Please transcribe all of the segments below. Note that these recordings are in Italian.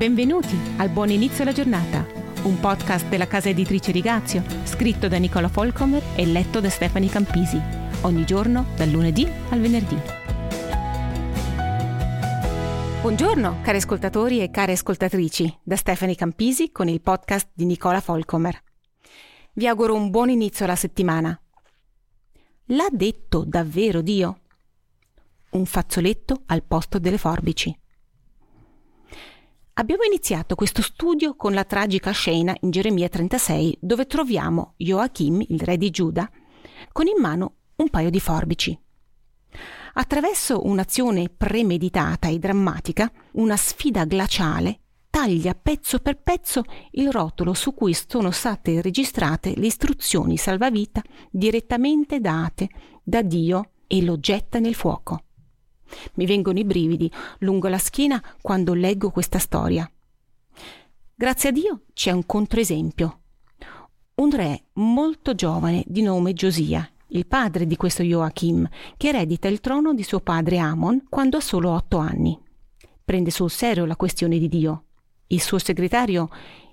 Benvenuti al Buon Inizio alla Giornata, un podcast della casa editrice Rigazio, scritto da Nicola Folcomer e letto da Stefani Campisi, ogni giorno dal lunedì al venerdì. Buongiorno cari ascoltatori e care ascoltatrici, da Stefani Campisi con il podcast di Nicola Folcomer. Vi auguro un buon inizio alla settimana. L'ha detto davvero Dio? Un fazzoletto al posto delle forbici. Abbiamo iniziato questo studio con la tragica scena in Geremia 36 dove troviamo Joachim, il re di Giuda, con in mano un paio di forbici. Attraverso un'azione premeditata e drammatica, una sfida glaciale taglia pezzo per pezzo il rotolo su cui sono state registrate le istruzioni salvavita direttamente date da Dio e lo getta nel fuoco. Mi vengono i brividi lungo la schiena quando leggo questa storia. Grazie a Dio c'è un controesempio. Un re molto giovane di nome Giosia, il padre di questo Joachim, che eredita il trono di suo padre Amon quando ha solo otto anni. Prende sul serio la questione di Dio. Il suo segretario,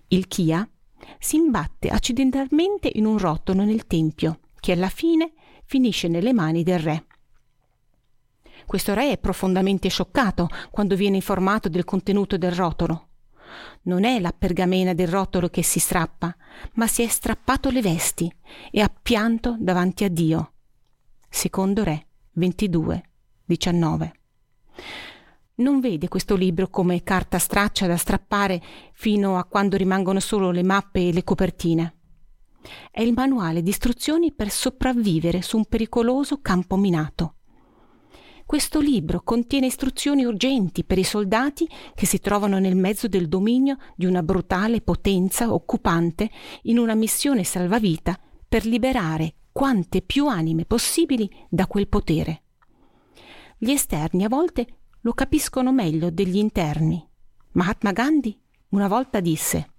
Ilchia, si imbatte accidentalmente in un rotolo nel tempio, che alla fine finisce nelle mani del re. Questo re è profondamente scioccato quando viene informato del contenuto del rotolo. Non è la pergamena del rotolo che si strappa, ma si è strappato le vesti e ha pianto davanti a Dio. Secondo Re 22, 19. Non vede questo libro come carta straccia da strappare fino a quando rimangono solo le mappe e le copertine. È il manuale di istruzioni per sopravvivere su un pericoloso campo minato. Questo libro contiene istruzioni urgenti per i soldati che si trovano nel mezzo del dominio di una brutale potenza occupante in una missione salvavita per liberare quante più anime possibili da quel potere. Gli esterni a volte lo capiscono meglio degli interni. Mahatma Gandhi una volta disse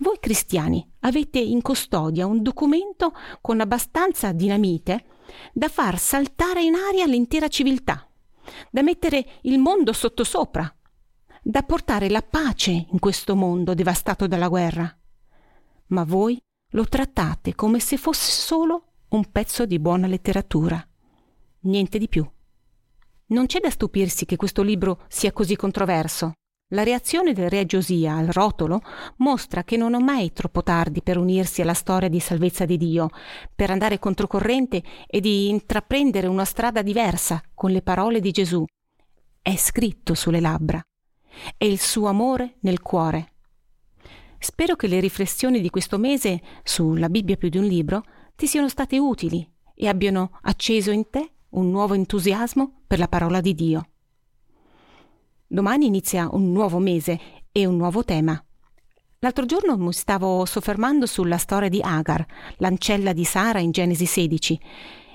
Voi cristiani avete in custodia un documento con abbastanza dinamite da far saltare in aria l'intera civiltà, da mettere il mondo sottosopra, da portare la pace in questo mondo devastato dalla guerra. Ma voi lo trattate come se fosse solo un pezzo di buona letteratura. Niente di più. Non c'è da stupirsi che questo libro sia così controverso. La reazione del re Giosia al rotolo mostra che non è mai troppo tardi per unirsi alla storia di salvezza di Dio, per andare controcorrente e di intraprendere una strada diversa con le parole di Gesù. È scritto sulle labbra. È il suo amore nel cuore. Spero che le riflessioni di questo mese sulla Bibbia più di un libro ti siano state utili e abbiano acceso in te un nuovo entusiasmo per la parola di Dio. Domani inizia un nuovo mese e un nuovo tema. L'altro giorno mi stavo soffermando sulla storia di Agar, l'ancella di Sara in Genesi 16,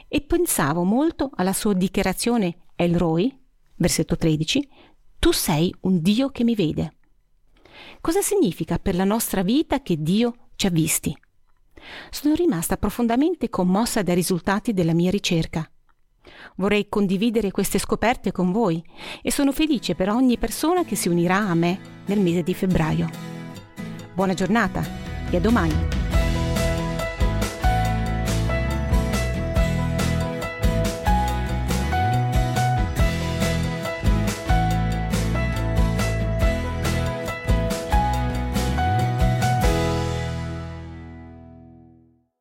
e pensavo molto alla sua dichiarazione El Roi, versetto 13, Tu sei un Dio che mi vede. Cosa significa per la nostra vita che Dio ci ha visti? Sono rimasta profondamente commossa dai risultati della mia ricerca. Vorrei condividere queste scoperte con voi e sono felice per ogni persona che si unirà a me nel mese di febbraio. Buona giornata e a domani!